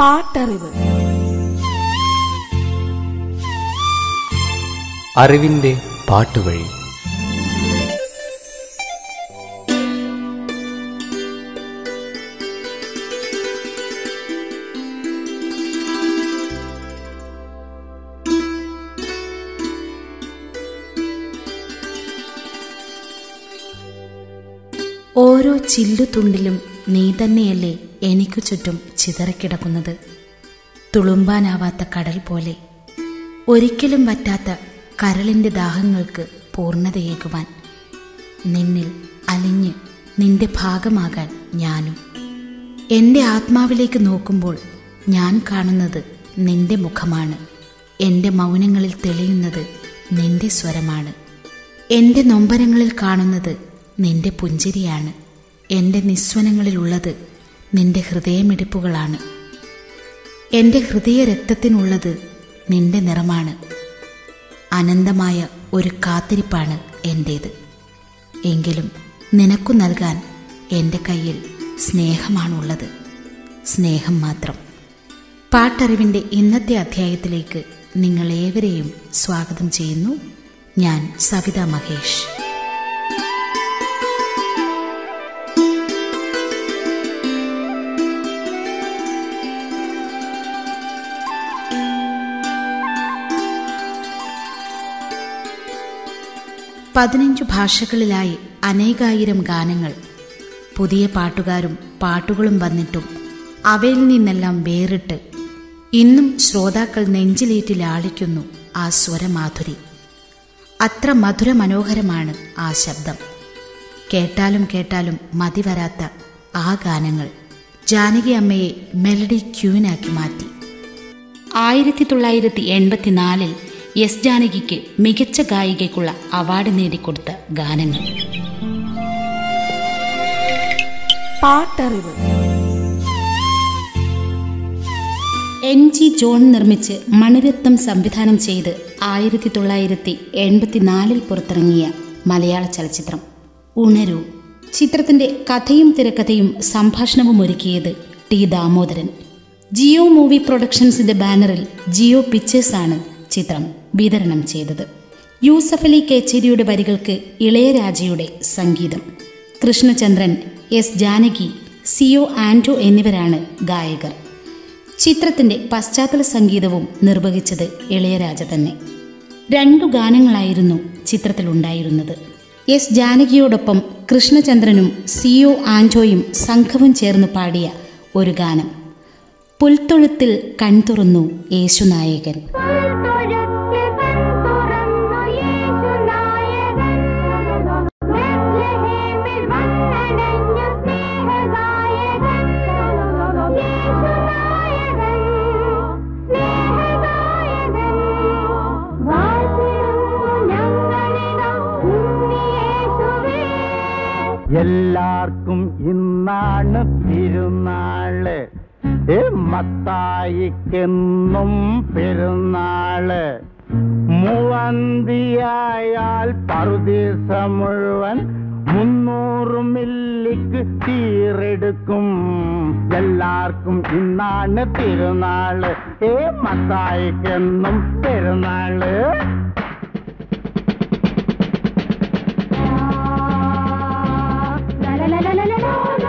പാട്ടറിവ്. അറിവിന്റെ പാട്ടുവഴി. ഓരോ ചില്ലുതുണ്ടിലും നീ തന്നെയല്ലേ എനിക്കു ചുറ്റും ചിതറിക്കിടക്കുന്നത്. തുളുമ്പാനാവാത്ത കടൽ പോലെ. ഒരിക്കലും വറ്റാത്ത കരളിന്റെ ദാഹങ്ങൾക്ക് പൂർണതയേകുവാൻ. നിന്നിൽ അലിഞ്ഞ് നിന്റെ ഭാഗമാകാൻ ഞാനും. എന്റെ ആത്മാവിലേക്ക് നോക്കുമ്പോൾ ഞാൻ കാണുന്നത് നിന്റെ മുഖമാണ്. എന്റെ മൗനങ്ങളിൽ തെളിയുന്നത് നിന്റെ സ്വരമാണ്. എന്റെ നൊമ്പരങ്ങളിൽ കാണുന്നത് നിന്റെ പുഞ്ചിരിയാണ്. എന്റെ നിസ്വനങ്ങളിലുള്ളത് നിന്റെ ഹൃദയമിടിപ്പുകളാണ്. എന്റെ ഹൃദയ രക്തത്തിനുള്ളത് നിന്റെ നിറമാണ്. അനന്തമായ ഒരു കാത്തിരിപ്പാണ് എന്റേത് എങ്കിലും നിനക്കു നൽകാൻ എന്റെ കയ്യിൽ സ്നേഹമാണുള്ളത്. സ്നേഹം മാത്രം. പാട്ടറിവിന്റെ ഇന്നത്തെ അധ്യായത്തിലേക്ക് നിങ്ങളേവരെയും സ്വാഗതം ചെയ്യുന്നു. ഞാൻ സവിത മഹേഷ്. പതിനഞ്ചു ഭാഷകളിലായി അനേകായിരം ഗാനങ്ങൾ. പുതിയ പാട്ടുകാരും പാട്ടുകളും വന്നിട്ടും അവയിൽ നിന്നെല്ലാം വേറിട്ട് ഇന്നും ശ്രോതാക്കൾ നെഞ്ചിലേറ്റി ലാളിക്കുന്നു ആ സ്വരമാധുരി. അത്ര മധുര മനോഹരമാണ് ആ ശബ്ദം. കേട്ടാലും കേട്ടാലും മതി വരാത്ത ആ ഗാനങ്ങൾ. ജാനകി അമ്മയെ മെലഡി ക്യൂനാക്കി മാറ്റി. ആയിരത്തി തൊള്ളായിരത്തി എൺപത്തിനാലിൽ എസ് ജാനകിക്ക് മികച്ച ഗായികയ്ക്കുള്ള അവാർഡ് നേടിക്കൊടുത്ത ഗാനങ്ങൾ. പാട്ടറിവ്. എൻ ജി ജോൺ നിർമ്മിച്ച് മണിരത്നം സംവിധാനം ചെയ്ത് ആയിരത്തി തൊള്ളായിരത്തി എൺപത്തിനാലിൽ പുറത്തിറങ്ങിയ മലയാള ചലച്ചിത്രം. ഉണരൂ. ചിത്രത്തിന്റെ കഥയും തിരക്കഥയും സംഭാഷണവും ഒരുക്കിയത് ടി ദാമോദരൻ. ജിയോ മൂവി പ്രൊഡക്ഷൻസിന്റെ ബാനറിൽ ജിയോ പിക്ചേഴ്സാണ് ചിത്രം. വിതരണം ചെയ്തത്. യൂസഫ് അലി കേച്ചേരിയുടെ വരികൾക്ക് ഇളയരാജയുടെ സംഗീതം. Krishnachandran S Janaki C O Anto എന്നിവരാണ് ഗായകർ. ചിത്രത്തിന്റെ പശ്ചാത്തല സംഗീതവും നിർവഹിച്ചത് ഇളയരാജ തന്നെ. രണ്ടു ഗാനങ്ങളായിരുന്നു ചിത്രത്തിലുണ്ടായിരുന്നത് എസ് ജാനകിയോടൊപ്പം കൃഷ്ണചന്ദ്രനും സിഒ ആൻഡോയും സംഘവും ചേർന്ന് പാടിയ ഒരു ഗാനം. പുൽത്തൊഴുത്തിൽ കൺതുറന്നു യേശുനായകൻ എല്ലാവർക്കും ഇന്നാണ് തിരുനാൾ. മത്തായിക്കെന്നും പെരുന്നാൾ. മൂവന്തിയായാൽ പറുദീസ മുഴുവൻ മുന്നൂറ് മില്ലിക്ക് തീരെടുക്കും. എല്ലാവർക്കും ഇന്നാണ് തിരുനാൾ. ഏ മത്തായിക്കെന്നും പെരുന്നാൾ. la la la la no,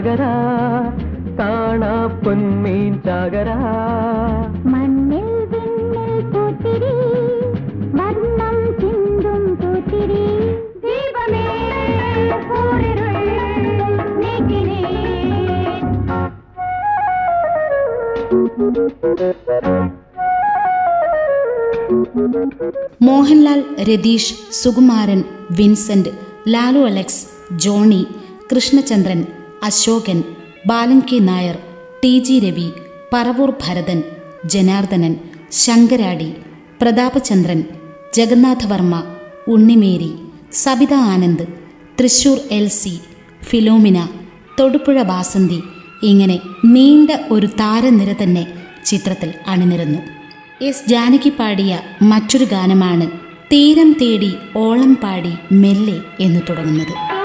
ചാകരാ. കാണാ പൊന്മീൻ ചാകരാ. മണ്ണിൽ Mohanlal Ratheesh Sukumaran Vincent Lalu Alex Johny Krishnachandran Ashokan Balan K Nair T G Ravi Paravoor Bharathan Janardhanan Sankaradi Prathapachandran Jagannatha Varma Unnimary Sabitha Anand Thrissur L C Philomina Thodupuzha Vasanthi ഇങ്ങനെ നീണ്ട ഒരു താരനിര തന്നെ ചിത്രത്തിൽ അണിനിരന്നു. S Janaki പാടിയ മറ്റൊരു ഗാനമാണ് തീരം തേടി ഓളം പാടി മെല്ലെ എന്ന് തുടങ്ങുന്നത്.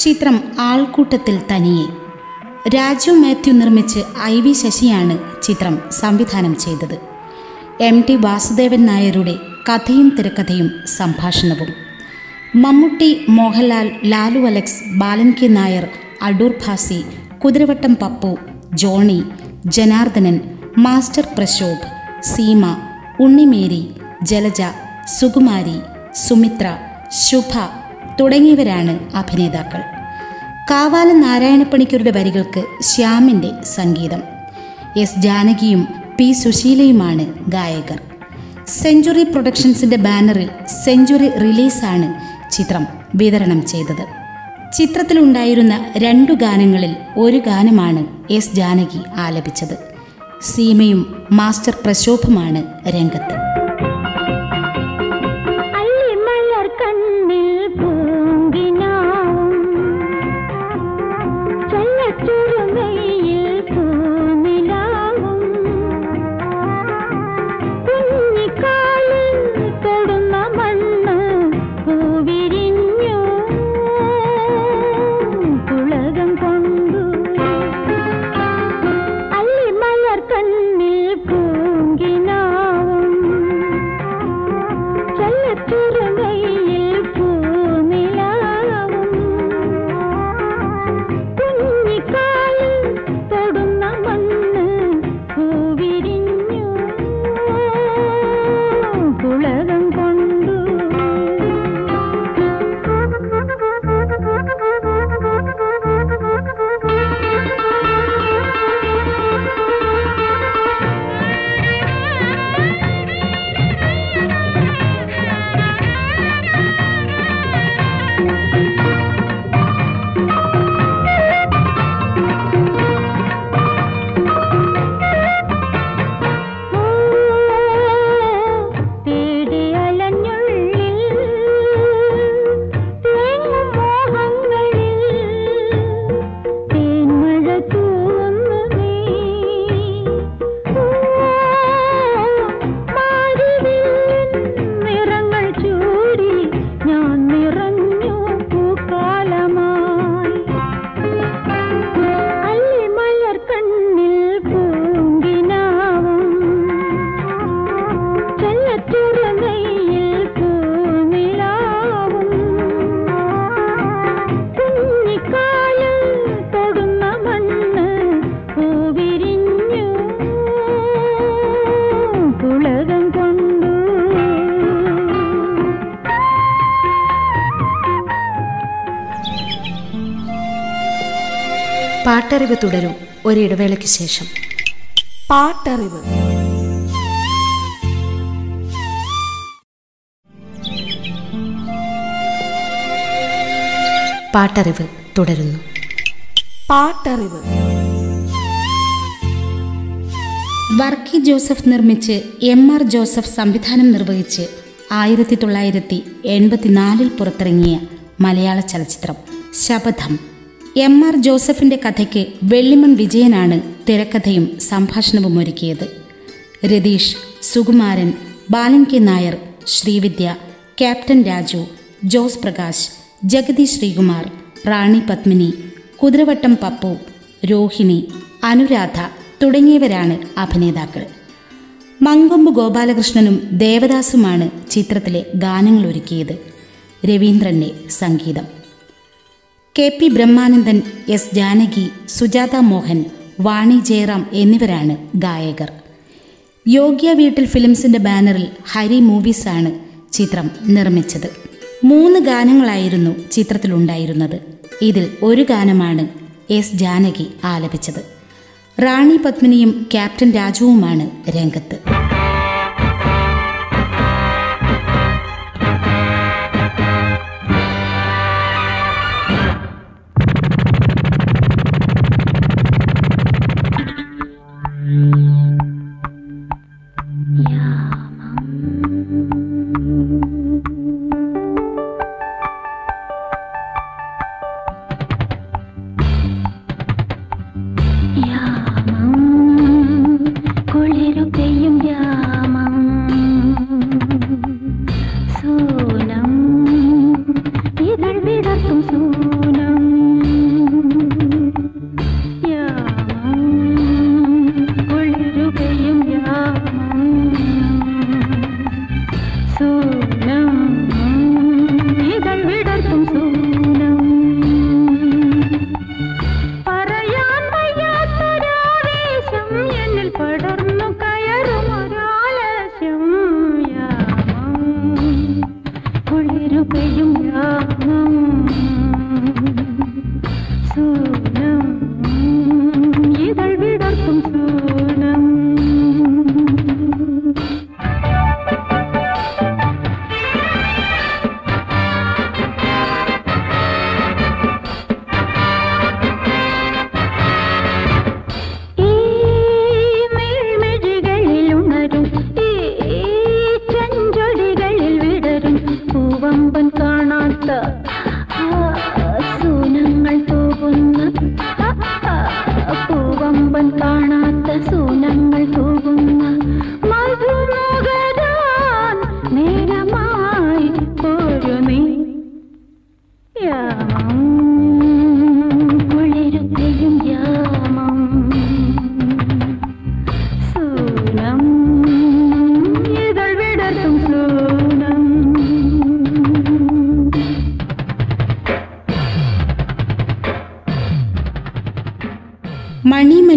ചിത്രം ആൾക്കൂട്ടത്തിൽ തനിയെ. രാജു മാത്യു നിർമ്മിച്ച് ഐ വി ശശിയാണ് ചിത്രം സംവിധാനം ചെയ്തത്. എം ടി വാസുദേവൻ നായരുടെ കഥയും തിരക്കഥയും സംഭാഷണവും. Mammootty Mohanlal Lalu Alex Balan K Nair Adoor Bhasi Kuthiravattam Pappu Johnny Janardhanan master Prashobh Seema Unnimary Jalaja Sukumari Sumithra Shubha തുടങ്ങിയവരാണ് അഭിനേതാക്കൾ. കാവാല നാരായണപ്പണിക്കരുടെ വരികൾക്ക് ശ്യാമിന്റെ സംഗീതം. എസ് ജാനകിയും പി സുശീലയുമാണ് ഗായകർ. സെഞ്ചുറി പ്രൊഡക്ഷൻസിന്റെ ബാനറിൽ സെഞ്ചുറി റിലീസാണ് ചിത്രം വിതരണം ചെയ്തത്. ചിത്രത്തിലുണ്ടായിരുന്ന രണ്ടു ഗാനങ്ങളിൽ ഒരു ഗാനമാണ് എസ് ജാനകി ആലപിച്ചത്. സീമയും മാസ്റ്റർ പ്രശോഭമാണ് രംഗത്ത്. പാട്ടറിവ് തുടരും ഒരിടവേളയ്ക്ക് ശേഷം. പാട്ടറിവ്. പാട്ടറിവ് തുടരുന്നു. പാട്ടറിവ്. വർക്കി ജോസഫ് നിർമ്മിച്ച് എം ആർ ജോസഫ് സംവിധാനം നിർവഹിച്ച് ആയിരത്തി തൊള്ളായിരത്തി എൺപത്തിനാലിൽ പുറത്തിറങ്ങിയ മലയാള ചലച്ചിത്രം ശപഥം. എം ആർ ജോസഫിന്റെ കഥയ്ക്ക് വെള്ളിമൺ വിജയനാണ് തിരക്കഥയും സംഭാഷണവും ഒരുക്കിയത്. രതീഷ് സുകുമാരൻ ബാലൻ കെ നായർ ശ്രീവിദ്യ ക്യാപ്റ്റൻ രാജു ജോസ് പ്രകാശ് ജഗതി ശ്രീകുമാർ റാണി പത്മിനി കുതിരവട്ടം പപ്പു രോഹിണി അനുരാധ തുടങ്ങിയവരാണ് അഭിനേതാക്കൾ. മങ്കൊമ്പ് ഗോപാലകൃഷ്ണനും ദേവദാസുമാണ് ചിത്രത്തിലെ ഗാനങ്ങൾ ഒരുക്കിയത്. രവീന്ദ്രന്റെ സംഗീതം. K P Brahmanandan S Janaki Sujatha Mohan Vani Jairam എന്നിവരാണ് ഗായകർ. യോഗ്യ വീട്ടിൽ ഫിലിംസിന്റെ ബാനറിൽ ഹരി മൂവീസാണ് ചിത്രം നിർമ്മിച്ചത്. മൂന്ന് ഗാനങ്ങളായിരുന്നു ചിത്രത്തിലുണ്ടായിരുന്നത് ഇതിൽ ഒരു ഗാനമാണ് എസ് ജാനകി ആലപിച്ചത്. റാണി പത്മിനിയും ക്യാപ്റ്റൻ രാജുവുമാണ് രംഗത്ത്.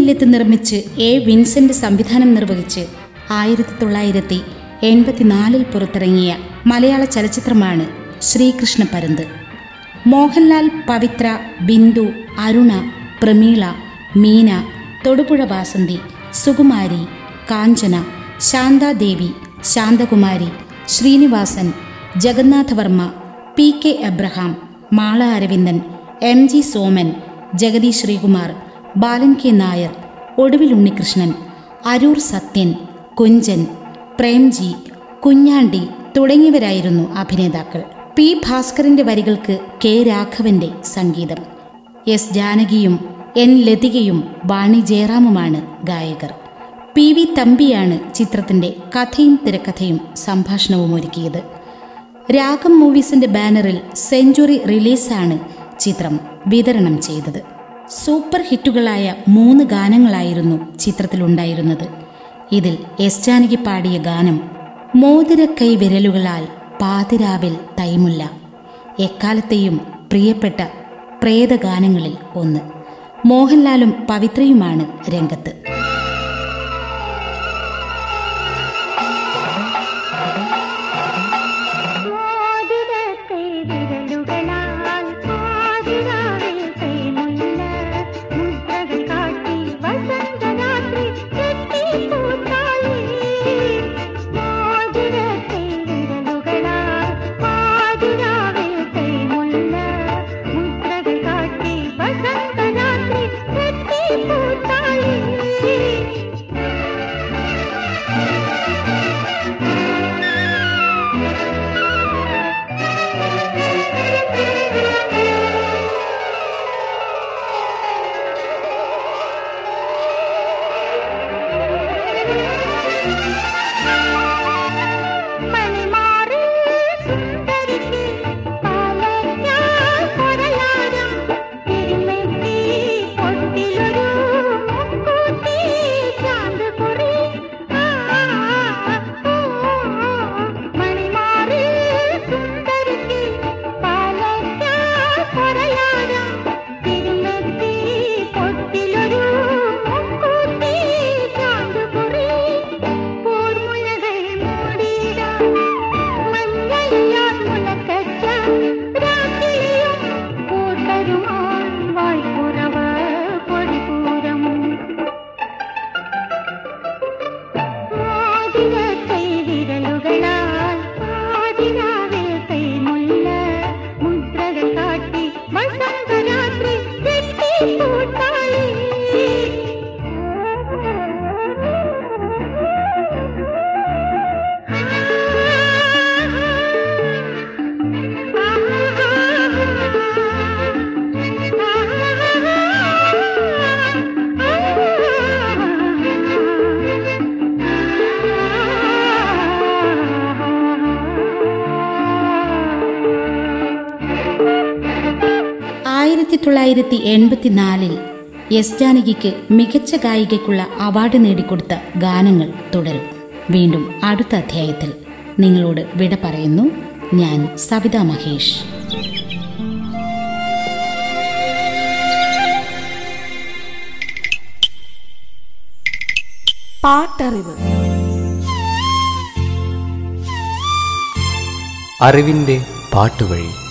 മണിമല്യത്ത് നിർമ്മിച്ച് എ വിൻസെന്റ് സംവിധാനം നിർവഹിച്ച് ആയിരത്തി തൊള്ളായിരത്തി എൺപത്തിനാലിൽ പുറത്തിറങ്ങിയ മലയാള ചലച്ചിത്രമാണ് Sreekrishna Parunthu. Mohanlal Pavithra Bindu Aruna Prameela Meena Thodupuzha Vasanthi Sukumari Kanchana Shanthadevi Shanthakumari Sreenivasan Jagannatha Varma P K Abraham Mala Aravindan M G Soman Jagathy Sreekumar Balan K Nair Oduvil Unnikrishnan Aroor Sathyan Kunchan Premji Kunjandi തുടങ്ങിയവരായിരുന്നു അഭിനേതാക്കൾ. P ഭാസ്കറിന്റെ വരികൾക്ക് K രാഘവന്റെ സംഗീതം. S ജാനകിയും N ലതികയും വാണി ജയറാമുമാണ് ഗായകർ. P V തമ്പിയാണ് ചിത്രത്തിന്റെ കഥയും തിരക്കഥയും സംഭാഷണവും ഒരുക്കിയത്. രാഗം മൂവീസിന്റെ ബാനറിൽ സെഞ്ചുറി റിലീസാണ് ചിത്രം വിതരണം ചെയ്തത്. സൂപ്പർ ഹിറ്റുകളായ മൂന്ന് ഗാനങ്ങളായിരുന്നു ചിത്രത്തിലുണ്ടായിരുന്നത്. ഇതിൽ എസ് ജാനകി പാടിയ ഗാനം മോതിരക്കൈ വിരലുകളാൽ പാതിരാവിൽ തൈമുല്ല. എക്കാലത്തെയും പ്രിയപ്പെട്ട പ്രേതഗാനങ്ങളിൽ ഒന്ന്. മോഹൻലാലും പവിത്രയുമാണ് രംഗത്ത്. ആയിരത്തി തൊള്ളായിരത്തി എൺപത്തിനാലിൽ എസ് ജാനകിക്ക് മികച്ച ഗായികയ്ക്കുള്ള അവാർഡ് നേടിക്കൊടുത്ത ഗാനങ്ങൾ തുടരും. വീണ്ടും അടുത്ത അധ്യായത്തിൽ നിങ്ങളോട് വിട പറയുന്നു. ഞാൻ സവിതാ മഹേഷ്. പാട്ടറിവ്. അറിവിന്റെ പാട്ടുവഴി